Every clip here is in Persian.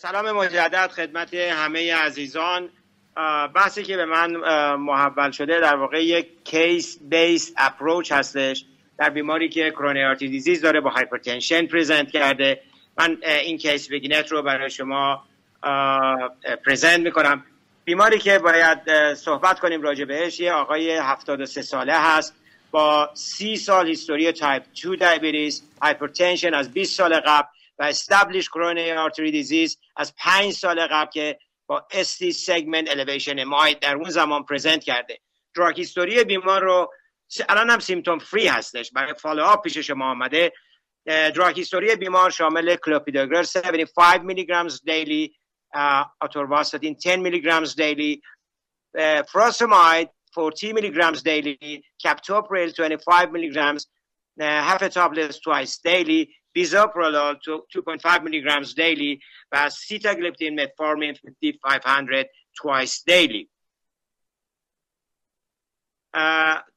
سلام مجدد خدمت همه عزیزان. بحثی که به من محول شده در واقع یک case based approach هستش در بیماری که coronary artery disease داره با hypertension present کرده. من این case vignette رو برای شما present می‌کنم. بیماری که باید صحبت کنیم راجع بهش یه آقای 73 ساله هست با 30 سال history type 2 diabetes hypertension از 20 سال قبل. و established coronary artery disease از 5 سال قبل که با ST segment elevation MI در اون زمان present کرده. drug history بیمار رو الان هم symptom free هستش. برای follow up پیش شما آمده drug history بیمار شامل کلوپیدوگرل 75 milligrams daily atorvastatin 10 milligrams daily furosemide 40 milligrams daily captopril 25 milli a tablet twice daily bisoprolol 2.5 milligrams daily و sitagliptin metformin 5500 twice daily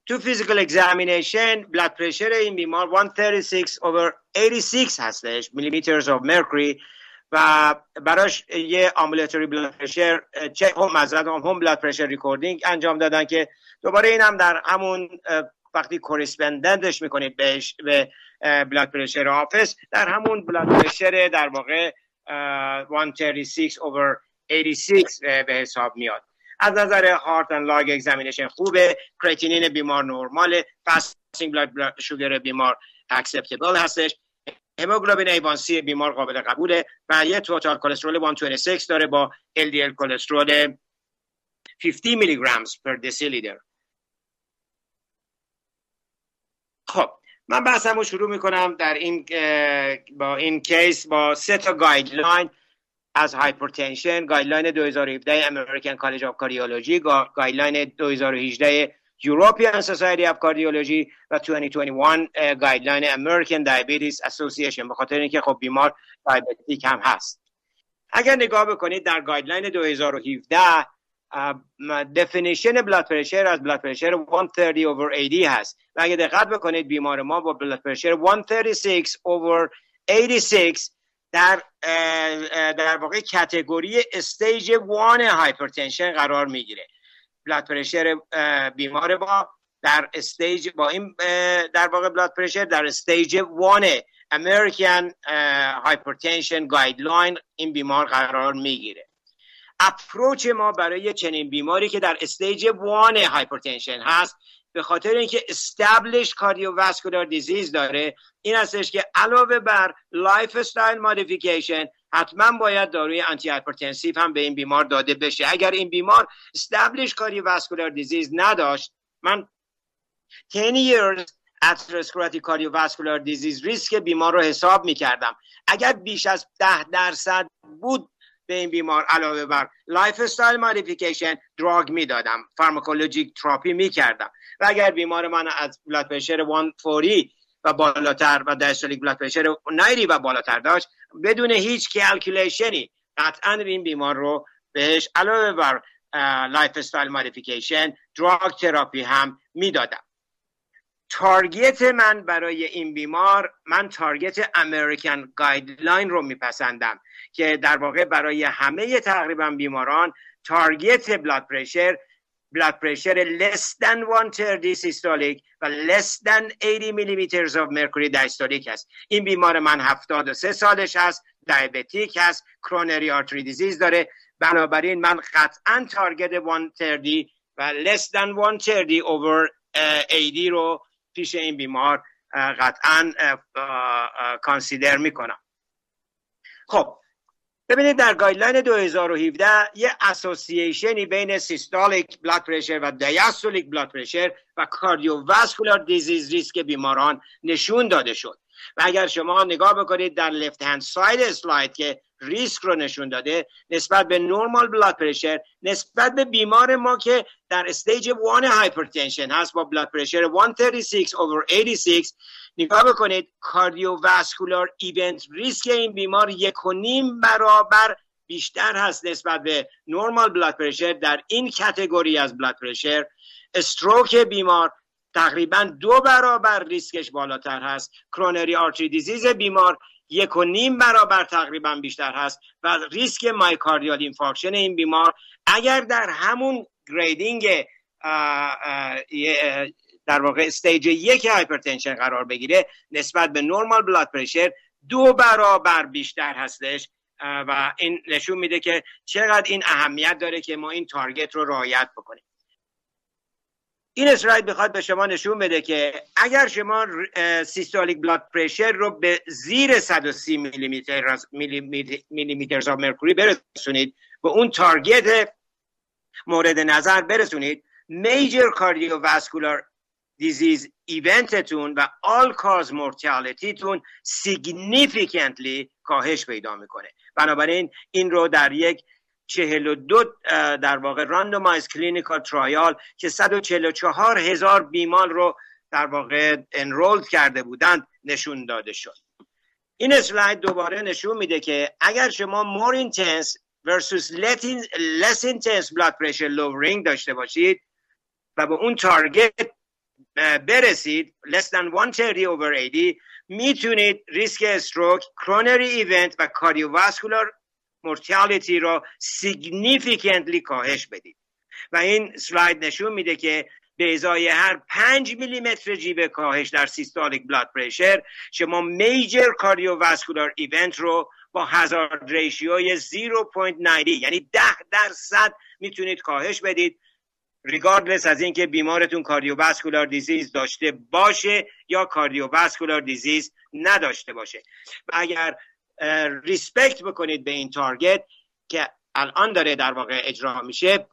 تو physical examination blood pressure این بیمار 136 over 86 هستش millimeters of mercury و براش یه ambulatory blood pressure چه home measured هم home blood pressure recording انجام دادن که دوباره این هم در همون وقتی correspondent ش می‌کنید بهش به blood pressure office در همون blood pressure در واقع 136 over 86 به حساب میاد. از نظر heart and lung examination خوبه کریتینین بیمار نورماله fasting blood sugar بیمار acceptable هستش. hemoglobin A1C بیمار قابل قبوله و یه total cholesterol 126 داره با LDL cholesterol 50 milligrams per deciliter خب من بحثم رو شروع می‌کنم در این با این case با سه تا guideline از hypertension guideline 2017 American College of Cardiology guideline 2018 European Society of Cardiology و 2021 guideline American Diabetes Association به خاطر اینکه خب بیمار diabetic هم هست. اگر نگاه بکنید در guideline 2017 definition blood pressure از blood pressure 130 over 80 هست. و اگه دقت بکنید بیمار ما با blood pressure 136 over 86 در در واقع category stage 1 hypertension قرار می‌گیره. blood pressure بیمار با در stage با این در واقع blood pressure در stage 1 American hypertension guideline این بیمار قرار می‌گیره. approach ما برای چنین بیماری که در stage 1 hypertension هست به خاطر اینکه established cardiovascular disease داره این هستش که علاوه بر lifestyle modification حتما باید داروی antihypertensive هم به این بیمار داده بشه. اگر این بیمار established cardiovascular disease نداشت من 10 years atherosclerotic cardiovascular disease risk بیمار رو حساب می‌کردم. اگر بیش از ده درصد بود به این بیمار علاوه بر lifestyle modification drug می‌دادم pharmacologic therapy می‌کردم. و اگر بیمار من از blood pressure 140 و بالاتر و diastolic blood pressure 90 و بالاتر داشت بدون هیچ calculation ی قطعا این بیمار رو بهش علاوه بر lifestyle modification drug therapy هم می‌دادم. target من برای این بیمار من target American guideline رو میپسندم که در واقع برای همه تقریبا بیماران target blood pressure blood pressure less than 130 systolic و less than 80 millimeters of mercury diastolic هست این بیمار من 73 سالش هست diabetic هست coronary artery disease داره. بنابراین من قطعا target 130 و less than 130 over 80 رو پیش این بیمار قطعا consider می‌کنم. خب ببینید در guideline 2017 یه association ی بین systolic blood pressure و diastolic blood pressure و cardiovascular disease risk بیماران نشون داده شد. و اگر شما نگاه بکنید در left hand side اسلاید که ریسک رو نشون داده نسبت به normal blood pressure نسبت به بیمار ما که در stage 1 hypertension هست با blood pressure 136 over 86 نگاه بکنید cardiovascular event risk این بیمار یک و نیم برابر بیشتر هست نسبت به normal blood pressure در این category از blood pressure stroke بیمار تقریبا دو برابر ریسکش بالاتر هست. coronary artery disease بیمار یک و نیم برابر تقریبا بیشتر هست و ریسک myocardial infarction این بیمار اگر در همون grading در واقع stage یک hypertension قرار بگیره نسبت به normal blood pressure دو برابر بیشتر هستش. و این نشون میده که چقدر این اهمیت داره که ما این target رو رعایت بکنیم. این اسلاید می‌خواد به شما نشون بده که اگر شما systolic blood pressure رو به زیر 130 میلیمتر میلیمتر of mercury برسونید به اون target مورد نظر برسونید major cardiovascular disease event تون و all cause mortality تون significantly کاهش پیدا می‌کنه. بنابراین این رو در یک چهل و دو در واقع randomized clinical trial که 144 هزار بیمار رو در واقع enrolled کرده بودند نشون داده شد. این اسلاید دوباره نشون میده که اگر شما more intense versus less intense blood pressure lowering داشته باشید و به اون target برسید less than 130 over 80 می‌تونید ریسک stroke coronary event و cardiovascular mortality را significantly کاهش بدید. و این اسلاید نشون میده که به ازای هر 5 میلیمتر جیوه کاهش در systolic blood pressure شما major cardiovascular event رو با hazard ratio ی 0.90 یعنی 10 درصد می‌تونید کاهش بدید. regardless از اینکه بیمارتون cardiovascular disease داشته باشه یا cardiovascular disease نداشته باشه. و اگر respect بکنید به این target که الان داره در واقع اجرا میشه.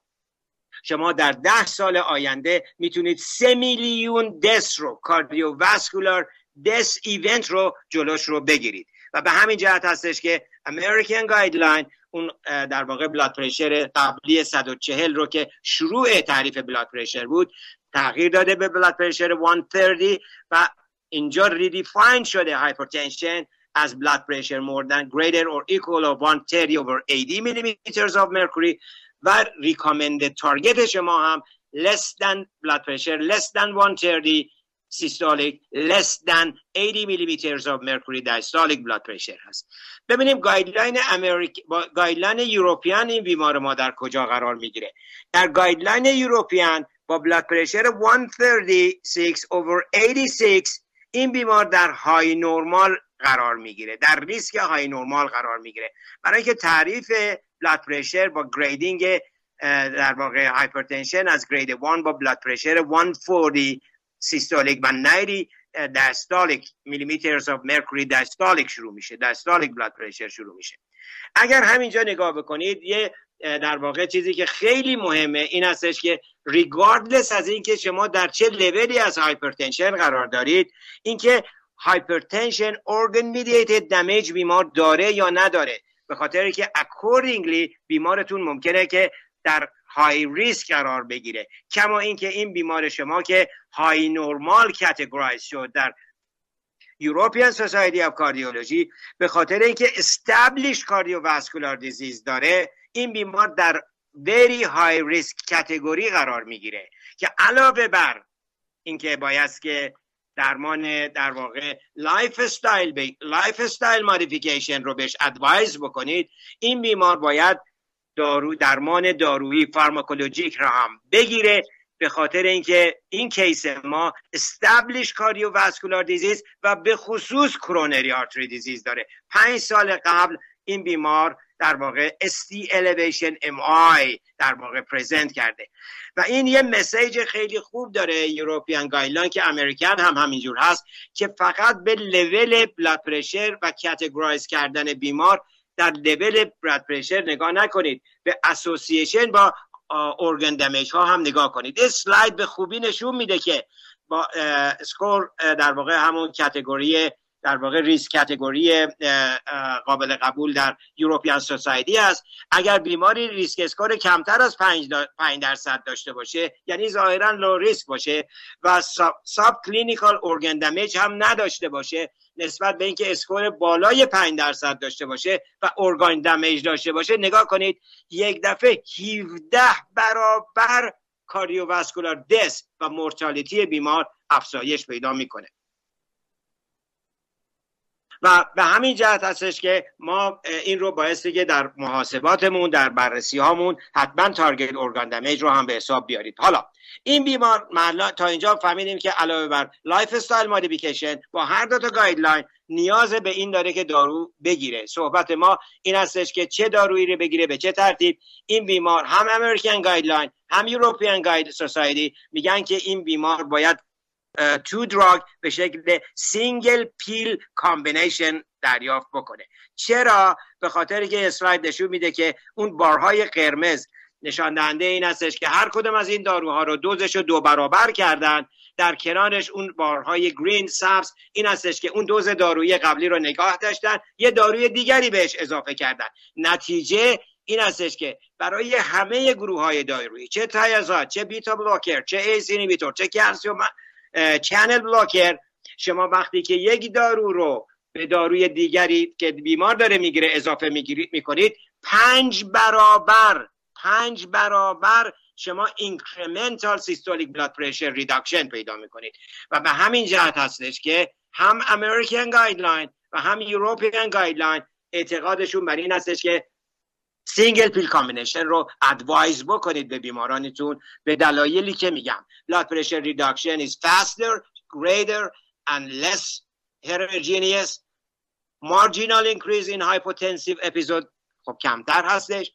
شما در ده سال آینده می‌تونید سه میلیون death رو cardiovascular death event رو جلوش رو بگیرید. و به همین جهت هستش که American guideline اون در واقع blood pressure قبلی 140 رو که شروع تعریف blood pressure بود تغییر داده به blood pressure 130 و اینجا redefine شده hypertension as blood pressure more than greater or equal of 130 over 80 millimeters of mercury و recommended target شما هم less than blood pressure less than 130 systolic less than 80 millimeters of mercury diastolic blood pressure هست ببینیم guideline امریک guideline European این بیمار ما در کجا قرار می‌گیره در guideline European با blood pressure 136 over 86 این بیمار در high normal قرار می‌گیره. در ریسک high normal قرار می‌گیره. برای اینکه تعریف blood pressure با grading در واقع hypertension از grade 1 با blood pressure 140 systolic و 90 diastolic millimeters of mercury diastolic شروع میشه. diastolic blood pressure شروع میشه. اگر همینجا نگاه بکنید یه در واقع چیزی که خیلی مهمه این هستش که regardless از اینکه شما در چه لولی از hypertension قرار دارید اینکه hypertension organ mediated damage بیمار داره یا نداره. به خاطر که accordingly بیمارتون ممکنه که در high risk قرار بگیره. کما اینکه این بیمار شما که high normal categorize شد در European Society of Cardiology به خاطر اینکه established cardiovascular disease داره این بیمار در very high risk category قرار می‌گیره. که علاوه بر اینکه باید که درمان در واقع lifestyle lifestyle modification رو بهش advise بکنید. این بیمار باید دارو درمان دارویی pharmacologic را هم بگیره به خاطر اینکه این case ما established cardiovascular disease و به خصوص coronary artery disease داره. پنج سال قبل این بیمار در واقع ST elevation MI در واقع present کرده. و این یه message خیلی خوب داره European guideline که American هم همینجور هست که فقط به level blood pressure و categorize کردن بیمار در level blood pressure نگاه نکنید. به association با organ damage ها هم نگاه کنید. این slide به خوبی نشون میده که با score در واقع همون category در واقع risk category قابل قبول در European Society است. اگر بیماری risk score کمتر از 5 درصد داشته باشه یعنی ظاهرا low risk باشه و subclinical organ damage هم نداشته باشه نسبت به اینکه اسکور بالای 5 درصد داشته باشه و ارگان دمیج داشته باشه نگاه کنید یک دفعه 17 برابر کاریوواسکولار دس و مورتالیتی بیمار افزایش پیدا می‌کنه. و به همین جهت هستش که ما این رو باعث که در محاسباتمون در بررسی هامون حتما تارگت ارگان دمیج رو هم به حساب بیارید حالا این بیمار تا اینجا فهمیدیم که علاوه بر lifestyle modification با هر دو تا guideline نیاز به این داره که دارو بگیره. صحبت ما این هستش که چه دارویی رو بگیره به چه ترتیب. این بیمار هم American guideline هم European guide society میگن که این بیمار باید two drug به شکل single pill combination دریافت بکنه. چرا؟ به خاطر که اسلاید نشون میده که اون بارهای قرمز نشان دهنده این هستش که هر کدوم از این داروها رو دوزش رو دو برابر کردن. در کنارش اون بارهای green سبز این هستش که اون دوز دارویی قبلی رو نگاه داشتن یه داروی دیگری بهش اضافه کردن. نتیجه این هستش که برای همه گروه های دارویی چه thiazide چه beta blocker چه ACE inhibitor چه calcium channel blocker شما وقتی که یک دارو رو به داروی دیگری که بیمار داره می‌گیره اضافه می‌کنید پنج برابر پنج برابر شما incremental systolic blood pressure reduction پیدا می‌کنید. و به همین جهت هستش که هم American guideline و هم European guideline اعتقادشون بر این هستش که single pill combination رو advise بکنید به بیمارانتون به دلایلی که میگم blood pressure reduction is faster greater and less heterogeneous marginal increase in hypotensive episode خب کمتر هستش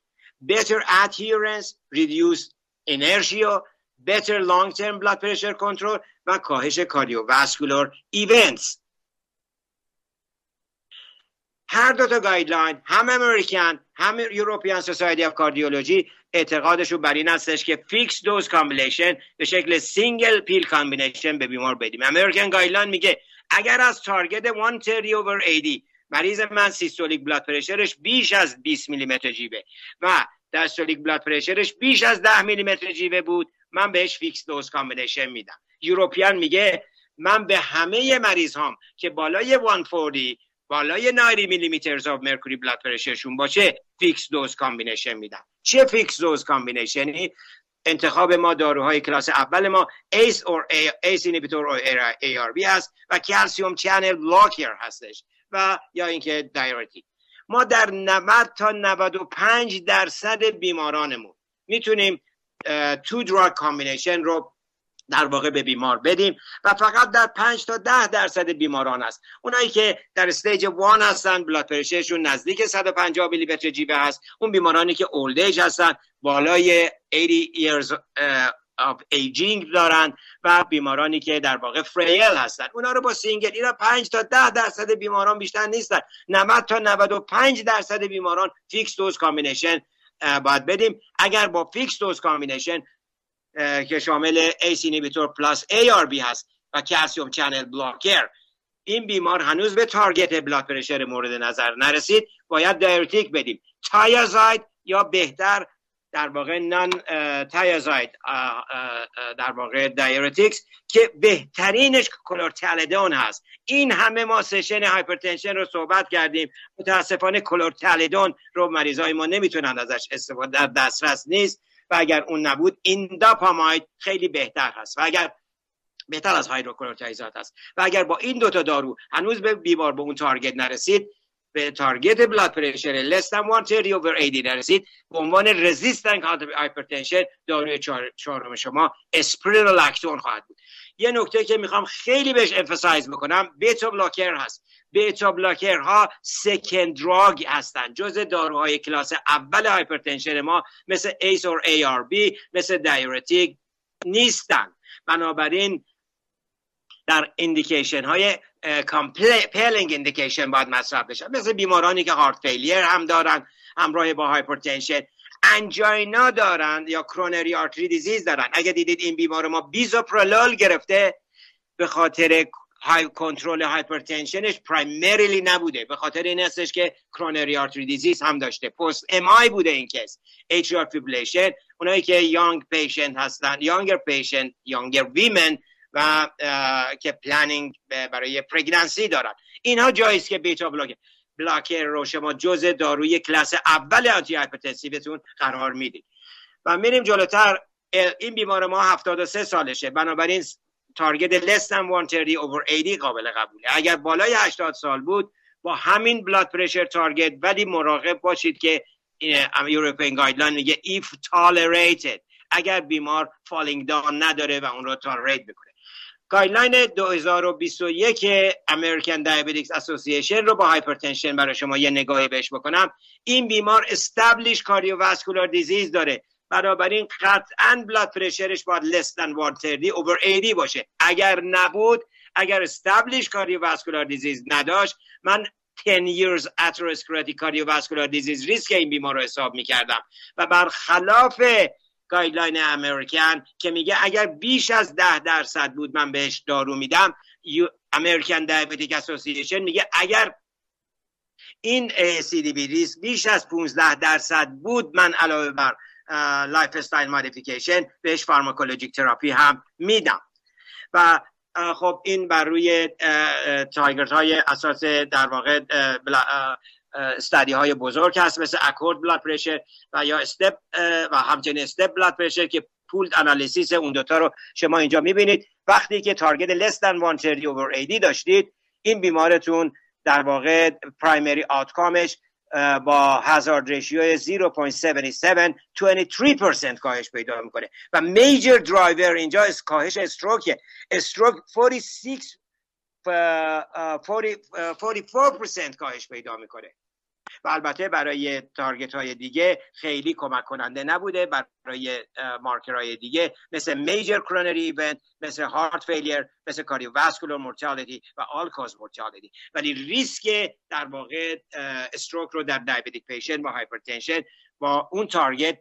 better adherence reduce inertia better long term blood pressure control و کاهش cardiovascular events هر دو تا guideline هم American هم European Society of Cardiology اعتقادشون بر این هستش که fixed dose combination به شکل single pill combination به بیمار بدیم. American guideline میگه اگر از target 130 over 80 مریض من systolic blood pressure ش بیش از 20 میلیمتر جیوه و diastolic blood pressure ش بیش از 10 میلیمتر جیوه بود من بهش fixed dose combination میدم. European میگه من به همه مریض هام که بالای 140 بالای 90 millimeter of mercury blood pressure شون باشه fixed dose combination میدم چه fixed dose combination ی انتخاب ما داروهای کلاس اول ما ACE or ACE inhibitor or ARB هست و calcium channel blocker هستش و یا اینکه diuretic ما در 90 تا 95 درصد بیمارانمون می‌تونیم two drug combination رو در واقع به بیمار بدیم و فقط در 5 تا 10 درصد بیماران است. اونایی که در stage 1 هستن blood pressure شون نزدیک 150 میلی متر جیوه هست. اون بیمارانی که old هستن بالای 80 years of aging دارن و بیمارانی که در واقع frail هستن. اونا رو با single اینا 5 تا 10 درصد بیماران بیشتر نیستن. 90 تا 95 درصد بیماران fixed dose combination باید بدیم. اگر با fixed dose combination که شامل ACE inhibitor plus بی هست و calcium channel blocker این بیمار هنوز به target blood pressure مورد نظر نرسید. باید diuretic بدیم. thiazide یا بهتر در واقع non thiazide در واقع diuretics که بهترینش chlorthalidone هست. این همه ما session hypertension رو صحبت کردیم. متاسفانه chlorthalidone رو مریضای ما نمی‌تونن ازش استفاده در دسترس نیست. و اگر اون نبود indapamide خیلی بهتر هست. و اگر بهتر از hydrochlorothiazide هست. و اگر با این دوتا دارو هنوز به بیمار به اون target نرسید به target blood pressure less than 130 over 80 نرسید به عنوان resistant hypertension داروی چهارم شما spironolactone خواهد بود. یه نکته که می‌خوام خیلی بهش emphasize بکنم beta blocker هست. beta blocker ها second drug هستن جز داروهای کلاس اول hypertension ما مثل ACE or ARB مثل diuretic نیستن. بنابراین در indication های compelling indication باید مصرف بشن مثل بیمارانی که heart failure هم دارن همراه با hypertension angina دارن یا coronary artery disease دارن اگه دیدید این بیمار ما bisoprolol گرفته به خاطر های کنترل hypertension ش primarily نبوده. به خاطر این هستش که coronary artery disease هم داشته. post MI بوده in case atrial fibrillation اونایی که young patient هستن younger patient younger women و که planning برای pregnancy دارن. اینها جاییست که beta blocker blocker رو شما جز داروی کلاس اول antihypertensive تون قرار می‌دید. و میریم جلوتر این بیمار ما 73 سالشه. بنابراین target less than 130 over 80 قابل قبوله. اگر بالای 80 سال بود با همین blood pressure target ولی مراقب باشید که European guideline میگه if tolerated. اگر بیمار falling down نداره و اون رو tolerate بکنه. guideline 2021 American Diabetes Association رو با hypertension برای شما یه نگاهی بهش بکنم. این بیمار established cardiovascular disease داره. بنابراین قطعا blood pressure ش باید less than 130 over 80 باشه. اگر نبود اگر established cardiovascular disease نداشت من 10 years atherosclerotic cardiovascular disease risk این بیمار رو حساب می‌کردم. و برخلاف guideline American که میگه اگر بیش از ده درصد بود من بهش دارو میدم American Diabetic Association میگه اگر این the risk بیش از 15 درصد بود من علاوه بر lifestyle modification بهش pharmacologic therapy هم میدم. و خب این بر روی target های اساس در واقع study های بزرگ هست مثل ACCORD blood pressure و یا STEP و همچنین STEP blood pressure که pooled analysis اون دوتا رو شما اینجا می‌بینید. وقتی که target less than 130 over 80 داشتید این بیمارتون در واقع primary outcome ش با hazard ratio 0.77 23% کاهش پیدا می‌کنه. و major driver اینجا کاهش stroke stroke 46 44% کاهش پیدا می‌کنه. و البته برای target های دیگه خیلی کمک کننده نبوده. برای مارکر های دیگه مثل major coronary event مثل heart failure مثل cardiovascular mortality و all-cause mortality ولی ریسک در واقع stroke رو در diabetic patient با hypertension با اون target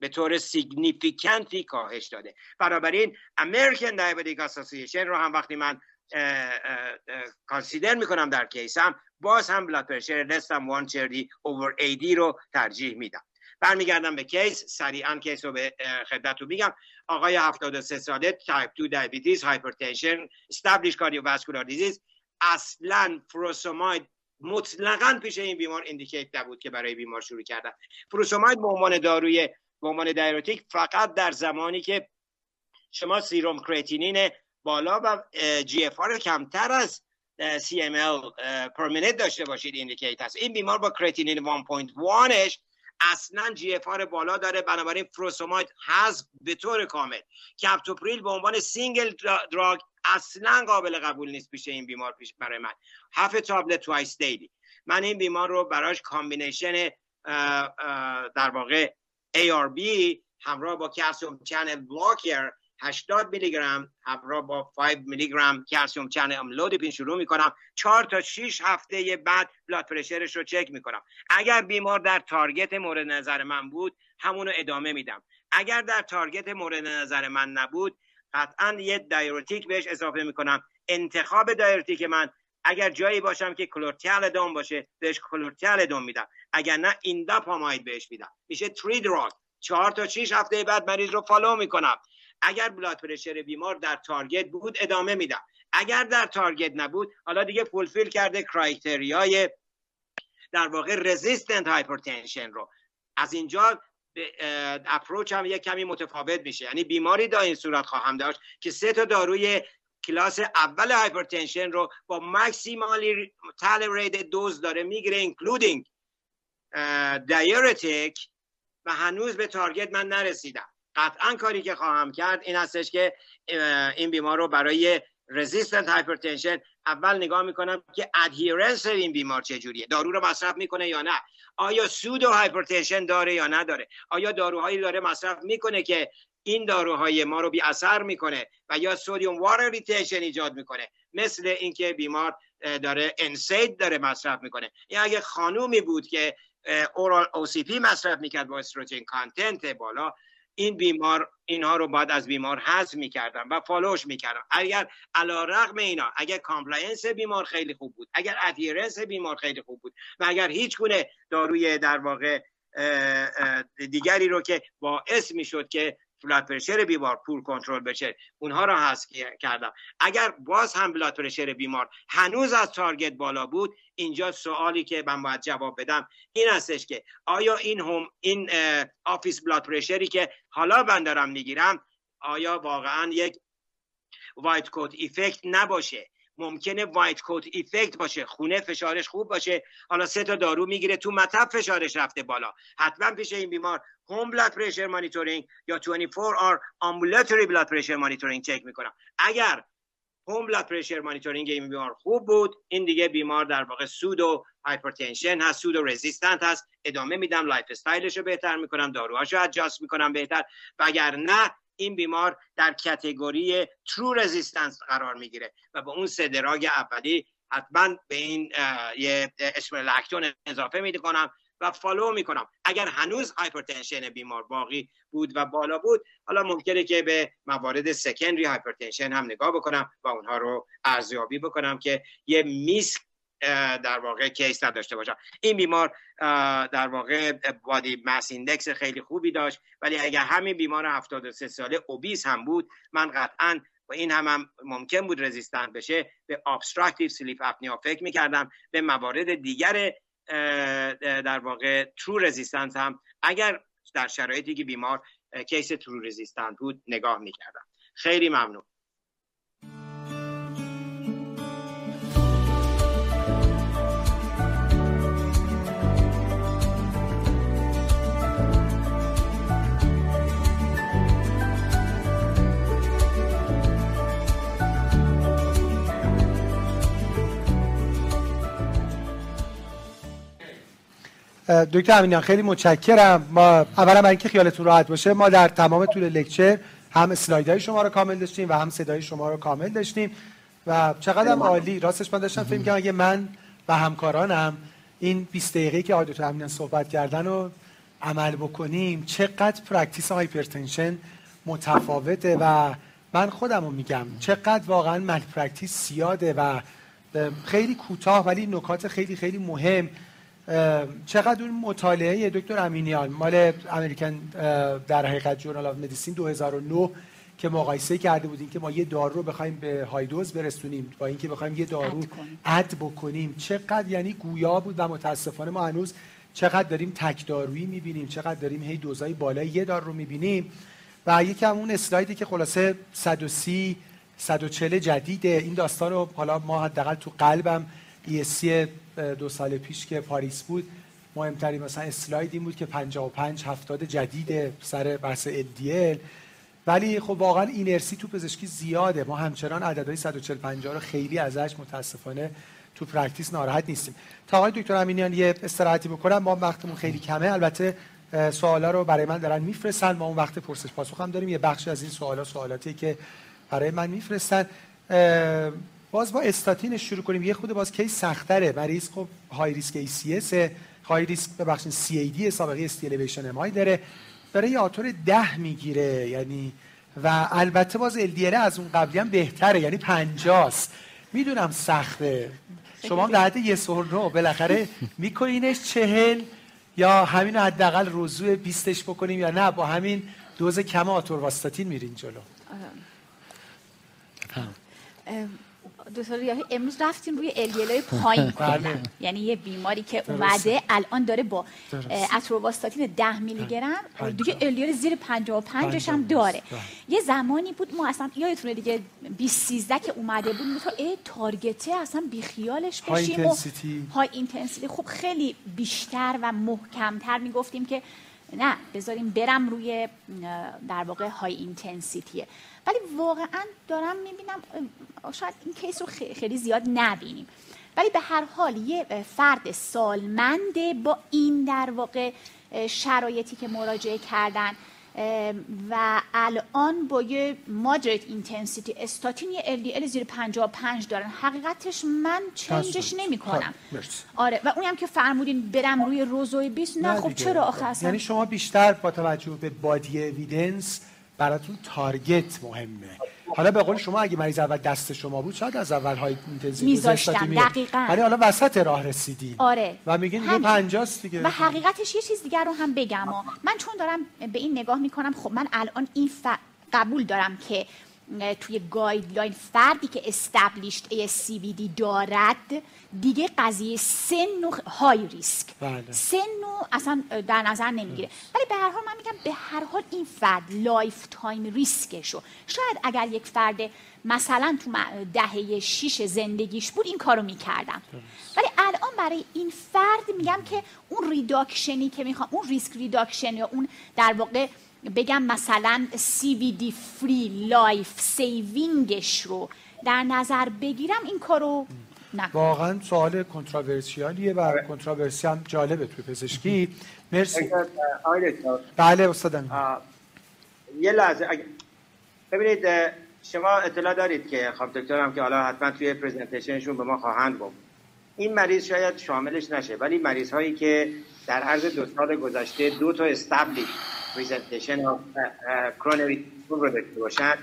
به طور significant ی کاهش داده. بنابراین American Diabetic Association رو هم وقتی من consider می‌کنم در case م باز هم blood pressure less than 130 over 80 رو ترجیح میدم. برمیگردم به case سریعا case رو به خدمت میگم. آقای 73 ساله تایپ 2 diabetes hypertension established cardiovascular disease اصلا furosemide مطلقا پیش این بیمار indicate نبود که برای بیمار شروع کردن. furosemide به عنوان داروی به عنوان diuretic فقط در زمانی که شما سیروم کرتینین بالا و جی اف آر کمتر از سی ام ال پرمینت داشته باشید ایندیکیت هست. این بیمار با کرتینین 1.1ش اصلا جی اف آر بالا داره. بنابراین فروسوماید هست به طور کامل. کپتوپریل به عنوان سینگل دراگ اصلا قابل قبول نیست پیش این بیمار پیش برای من. هفت تابلت توایس دیلی. من این بیمار رو براش کامبینیشن در واقع ARB همراه با calcium channel blocker 80 میلی گرم همراه با 5 میلی گرم calcium channel amlodipine شروع می‌کنم. 4 تا 6 هفته بعد blood pressure ش رو چک می‌کنم. اگر بیمار در target مورد نظر من بود همونو ادامه میدم. اگر در target مورد نظر من نبود قطعا یه diuretic بهش اضافه می‌کنم. انتخاب diuretic من اگر جایی باشم که chlorthalidone باشه بهش chlorthalidone میدم. اگر نه indapamide بهش میدم. میشه 3 drug چهار تا 6 هفته بعد مریض رو follow می‌کنم. اگر blood pressure بیمار در target بود ادامه میدم. اگر در target نبود حالا دیگه fulfill کرده criteria ی در واقع resistant hypertension رو. از اینجا approach هم یک کمی متفاوت میشه. یعنی بیماری در این صورت خواهم داشت که سه تا داروی کلاس اول hypertension رو با maximally tolerated dose داره می‌گیره including diuretic و هنوز به target من نرسیدم. قطعا کاری که خواهم کرد این هستش که این بیمار رو برای resistant hypertension اول نگاه می‌کنم که adherence این بیمار چجوریه. دارو رو مصرف می‌کنه یا نه؟ آیا pseudo hypertension داره یا نداره؟ آیا داروهایی داره مصرف می‌کنه که این داروهای ما رو بی اثر می‌کنه و یا sodium water retention ایجاد می‌کنه؟ مثل اینکه بیمار داره NSAID داره مصرف می‌کنه. یا اگه خانومی بود که oral pill مصرف می‌کرد با estrogen content بالا این بیمار اینها رو باید از بیمار حذف می‌کردم و follow ش می‌کردم اگر علی‌رغم اینا اگر compliance بیمار خیلی خوب بود اگر adherence بیمار خیلی خوب بود و اگر هیچ گونه داروی در واقع دیگری رو که باعث می‌شد که blood pressure بیمار poor control بشه اونها رو حذف کردم. اگر باز هم blood pressure بیمار هنوز از target بالا بود اینجا سوالی که من باید جواب بدم این هستش که آیا این هم این office blood pressure ی که حالا من دارم می‌گیرم آیا واقعا یک white coat effect نباشه؟ ممکنه white coat effect باشه خونه فشارش خوب باشه. حالا سه تا دارو می‌گیره تو مطب فشارش رفته بالا. حتما پیش این بیمار home blood pressure monitoring یا 24 hour ambulatory blood pressure monitoring چک می‌کنم اگر home blood pressure monitoring این بیمار خوب بود این دیگه بیمار در واقع pseudo hypertension هست pseudo resistant هست. ادامه میدم lifestyle ش رو بهتر می‌کنم داروهاشو adjust می‌کنم بهتر. و اگر نه این بیمار در category true resistance قرار می‌گیره و به اون سه drug اولی حتما به این یه spironolactone اضافه می‌کنم و follow می‌کنم. اگر هنوز hypertension بیمار باقی بود و بالا بود حالا ممکنه که به موارد secondary hypertension هم نگاه بکنم و اونها رو ارزیابی بکنم که یه miss در واقع case نداشته باشم. این بیمار در واقع body mass index خیلی خوبی داشت ولی اگر همین بیمار 73 ساله obese هم بود من قطعا و این هم, هم ممکن بود resistant بشه به obstructive sleep apnea فکر می‌کردم به موارد دیگر در واقع true resistance هم. اگر در شرایطی که بیمار case true resistant بود نگاه می‌کردم. خیلی ممنون. دکتر امینیان خیلی متشکرم. ما اولا برای اینکه خیالتون راحت باشه ما در تمام طول lecture هم slide های شما رو کامل داشتیم و هم صدای شما رو کامل داشتیم و چقدر عالی. راستش من داشتم فکر کنم اگه من و همکارانم این 20 دقیقه که آقای دکتر امینیان صحبت کردن رو عمل بکنیم چقدر practice hypertension متفاوته و من خودم رو میگم چقدر واقعا malpractice زیاده و خیلی کوتاه ولی نکات خیلی خیلی مهم. چقدر اون مطالعه دکتر امینیان مال امریکن در حقیقت جورنال آف مدیسین 2009 که مقایسه کرده بودیم که ما یه دارو رو بخوایم به های دوز برسونیم با اینکه بخوایم یه دارو اد بکنیم. چقدر یعنی گویا بود و متاسفانه ما هنوز چقدر داریم تک دارویی می‌بینیم چقدر داریم هی دوزای بالای یه دارو رو می‌بینیم. و یکی اون اسلایدی که خلاصه 130 140 جدیده. این داستان رو حالا ما حداقل تو قلبم ESC دو سال پیش که پاریس بود مهمترین مثلا slide این بود که 55 70 جدید سر بحث LDL ولی خب واقعا inertia تو پزشکی زیاده. ما همچنان عددهای 140 50 رو خیلی ازش متاسفانه تو practice ناراحت نیستیم. تا آقای دکتر امینیان یه استراحتی بکنم. ما وقتمون خیلی کمه. البته سوالا رو برای من دارن میفرستن. ما اون وقت پرسش پاسخ هم داریم. یه بخش از این سوالا سوالاتی که برای من میفرستن. باز با استاتین شروع کنیم. یه خود باز کی سختره. مریض خب های ریسک ای سی اس های ریسک ببخشید سی ای دی سابقه استیلیویشن ام داره. داره یه آتور ده می‌گیره یعنی و البته باز ال از اون قبلی هم بهتره یعنی 50 می‌دونم سخته. شما در حد یه سر نو بالاخره میکنینش چهل یا همین حداقل روزو بیستش بکنیم یا نه. با همین دوز کم آتورواستاتین میرین جلو. دکتر ریاهی. امروز رفتیم روی الیلای پایین. بله. یعنی یه بیماری که اومده الان داره با اتروواستاتین 10 میلی گرم دیگه الیال زیر 55 هم داره. یه زمانی بود ما اصلا یادتونه دیگه 20 13 که اومده بود تو ای تارگته اصلا بیخیالش بشیم و های اینتنسیتی خب خیلی بیشتر و محکمتر می‌گفتیم که نه بذاریم برم روی در واقع high intensity ه ولی واقعا دارم می‌بینم شاید این case رو خیلی زیاد نبینیم. ولی به هر حال یه فرد سالمنده با این در واقع شرایطی که مراجعه کردن و الان با یه moderate intensity statin یه LDL زیر 55 دارن. حقیقتش من change ش نمی کنم آره و اونی هم که فرمودین برم روی rosu ی 20 نه, خب چرا آخه یعنی شما بیشتر با توجه به body evidence براتون target مهمه. حالا به قول شما اگه مریض اول دست شما بود شاید از اول high intensive میذاشتم دقیقاً. ولی حالا وسط راه رسیدی آره. و میگین دیگه 50 دیگه. و حقیقتش یه چیز دیگر رو هم بگم. من چون دارم به این نگاه می‌کنم خب من الان این ف... قبول دارم که توی guideline فردی که established ASCVD دارد دیگه قضیه سن و high risk بله. سن و اصلا در نظر نمی‌گیره. ولی به هر حال من میگم به هر حال این فرد lifetime risk شو شاید اگر یک فرد مثلا تو دهه شیش زندگیش بود این کارو می‌کردم. ولی الان برای این فرد میگم که اون reduction ی که می‌خوام اون risk reduction یا اون در واقع بگم مثلا CVD free life saving ش رو در نظر بگیرم این کارو نکنم. واقعا سوال controversial یه و controversy هم جالبه توی پزشکی. مرسی. بله استادم یه لحظه اگه- ببینید شما اطلاع دارید که خب دکتر هم که حالا حتما توی presentation شون به ما خواهند گفت. این مریض شاید شاملش نشه ولی مریض هایی که در عرض دو سال گذشته دو تا established presentation of کرونری رو داشته باشن.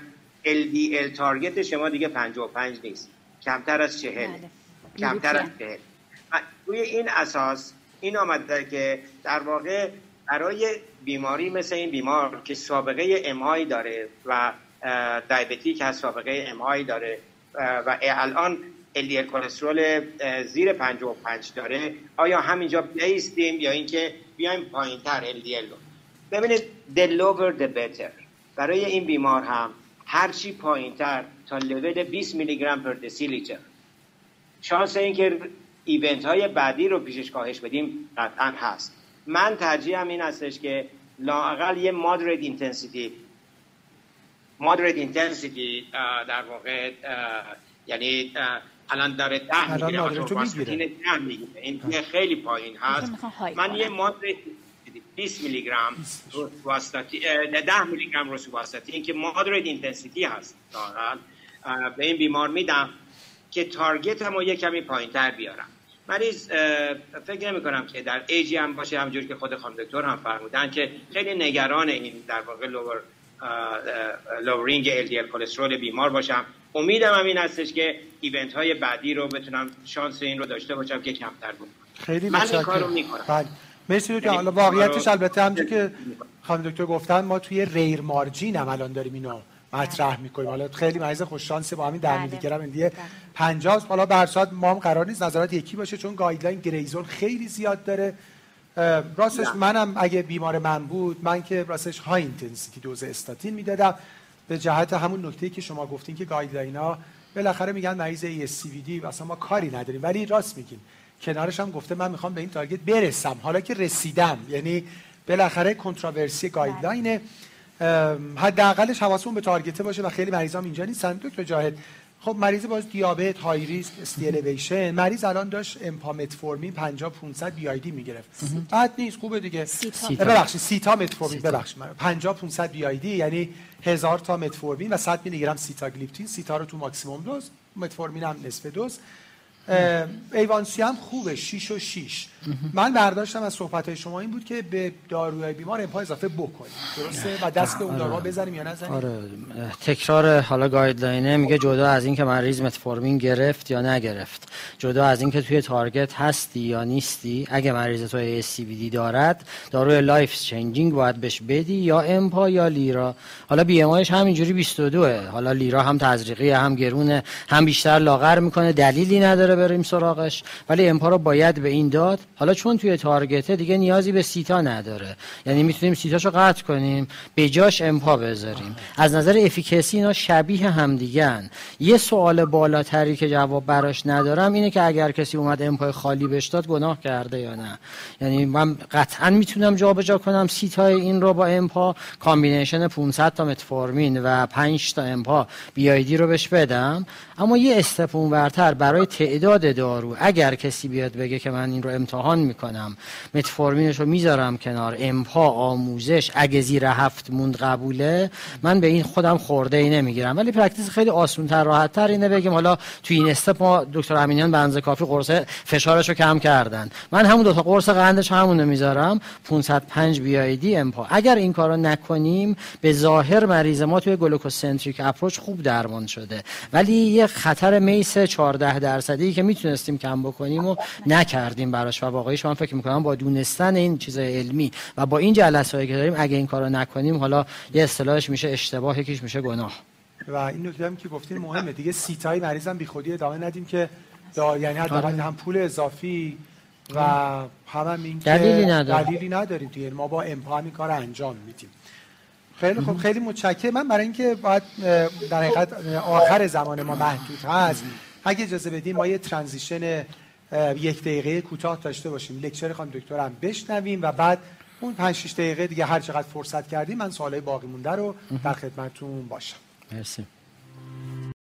LDL تارگت شما دیگه 55 نیست. کمتر از 40 بله. کمتر از یوروپیان. 40 و روی این اساس این آمده که در واقع برای بیماری مثل این بیمار که سابقه امای داره و دیابتیک هست سابقه امای داره و الان LDL کلسترول زیر 55 داره آیا همینجا بیستیم یا اینکه بیایم پایینتر LDL رو؟ ببینید the lower the better. برای این بیمار هم هرچی پایینتر تا لول 20 میلی گرم per deciliter شانس اینکه event های بعدی رو پیشش کاهش بدیم قطعا هست. من ترجیحم این هستش که لاقل یه moderate intensity moderate intensity در واقع یعنی الان داره ده می‌گیره. moderate این خیلی پایین هست. من یه کنم. مادرید 20 میلی گرم روسواستی 10 میلی گرم روسواستی که مادرید اینتنسیتی هست. اه، به این بیمار میدم که تارگت هم رو یه کمی پایین تر بیارم مریض فکر نمی کنم که در ایجی هم باشه. همجور که خود خانم دکتر هم فرمودن که خیلی نگران این در واقع لور لورینگ LDL کلسترول بیمار باشم. امیدم هم این هستش که ایونت های بعدی رو بتونم شانس این رو داشته باشم که کمتر بود خیلی من این. کارو می‌کنم. مرسی دکتر حالا واقعیتش البته همونجور که خانم دکتر گفتن ما توی ریر مارجین هم الان داریم اینو مطرح می‌کنیم. حالا خیلی مریض خوش شانس با همین در. میلی گرم اندیه بله. 50 حالا صورت ما هم قرار نیست نظرات یکی باشه چون گایدلاین گریزون خیلی زیاد داره. راستش. منم اگه بیمار من بود من که راستش های اینتنسیتی دوز استاتین می‌دادم. به جهت همون نکته که شما گفتین که گایدلاین ها بالاخره میگن مریض ASCVD اصلا ما کاری نداریم. ولی راست میگین. کنارش هم گفته من می‌خوام به این target برسم. حالا که رسیدم یعنی بالاخره controversy guideline ه ام، حداقلش حواسمون به target ه باشه و خیلی مریضام اینجا نیستن. دکتر جاهد خب مریض باز دیابت high risk ST elevation مریض الان داشت empa metformin 50 500 BID می‌گرفت. بد نیست خوبه دیگه. ببخشید sita metformin ببخشید من 50 500 BID یعنی هزار تا متفورمین و 100 میلی گرم سیتاگلیپتین سیتا رو تو ماکسیموم دوز متفورمین هم نصف دوز. A1C ای هم خوبه 6 و 6 من برداشتم از صحبت های شما این بود که به داروهای بیمار امپا اضافه بکنیم. درسته؟ و دست به اون داروها بزنیم یا نزنیم؟ آره. تکرار حالا guideline ه میگه جدا از اینکه مریض متفورمین گرفت یا نگرفت. جدا از اینکه توی target هستی یا نیستی اگه مریض تو ASCVD دارد داروی life changing باید بهش بدی یا امپا یا لیرا. حالا BMI همینجوری 22 حالا لیرا هم تزریقی هم گرونه هم بیشتر لاغر می‌کنه. دلیلی نداره. بریم سراغش؟ ولی امپا رو باید به این داد. حالا چون توی target ه دیگه نیازی به سیتا نداره. یعنی می‌تونیم سیتاشو قطع کنیم به جاش امپا بذاریم. از نظر efficacy اینا شبیه همدیگن یه سوال بالاتری که جواب براش ندارم اینه که اگر کسی اومد امپای خالی بهش داد گناه کرده یا نه؟ یعنی من قطعا می‌تونم جابجا کنم سیتای این رو با امپا. combination 500 تا متفورمین و 5 تا امپا BID رو بهش بدم. اما یه step اونورتر برای تعداد دارو. اگر کسی بیاد بگه که من این رو امتحان می‌کنم متفورمینش رو می‌ذارم کنار. امپا آموزش. اگه زیر هفت موند قبوله من به این خودم خرده‌ای نمی‌گیرم. ولی practice خیلی آسون تر راحت تر اینه بگیم حالا توی این step ما دکتر امینیان بنز کافی قرص فشارش رو کم کردن. من همون دو تا قرص قندش همونو می‌ذارم. 505 BID امپا. اگر این کارو نکنیم به ظاهر مریض ما توی glucocentric approach خوب درمان شده. ولی یه خطر MACE 14 درصدی که می‌تونستیم کم بکنیم و نکردیم براش. و واقعی من فکر می‌کنم با دونستن این چیزای علمی و با این جلسه که داریم اگه این کارو نکنیم حالا یه اصطلاحش میشه اشتباه یکیش میشه گناه. و این نکته هم که گفتین مهمه. دیگه سیتای مریضم بی خودی ادامه ندیم که دا یعنی حداقل آره. هم پول اضافی و هم, هم این دلیلی نداره. دلیلی نداریم دیگه. ما با امپا کار انجام میدیم. خیلی خوب خیلی متشکرم. من برای اینکه باید در حقیقت آخر زمان ما محدود هست. اگه اجازه بدیم ما یه ترانزیشن یک دقیقه کوتاه داشته باشیم. لکچر خانم دکتر هم بشنویم و بعد اون 5 6 دقیقه دیگه هر چقدر فرصت کردیم من سوالای باقی مونده رو در خدمتتون باشم. مرسی.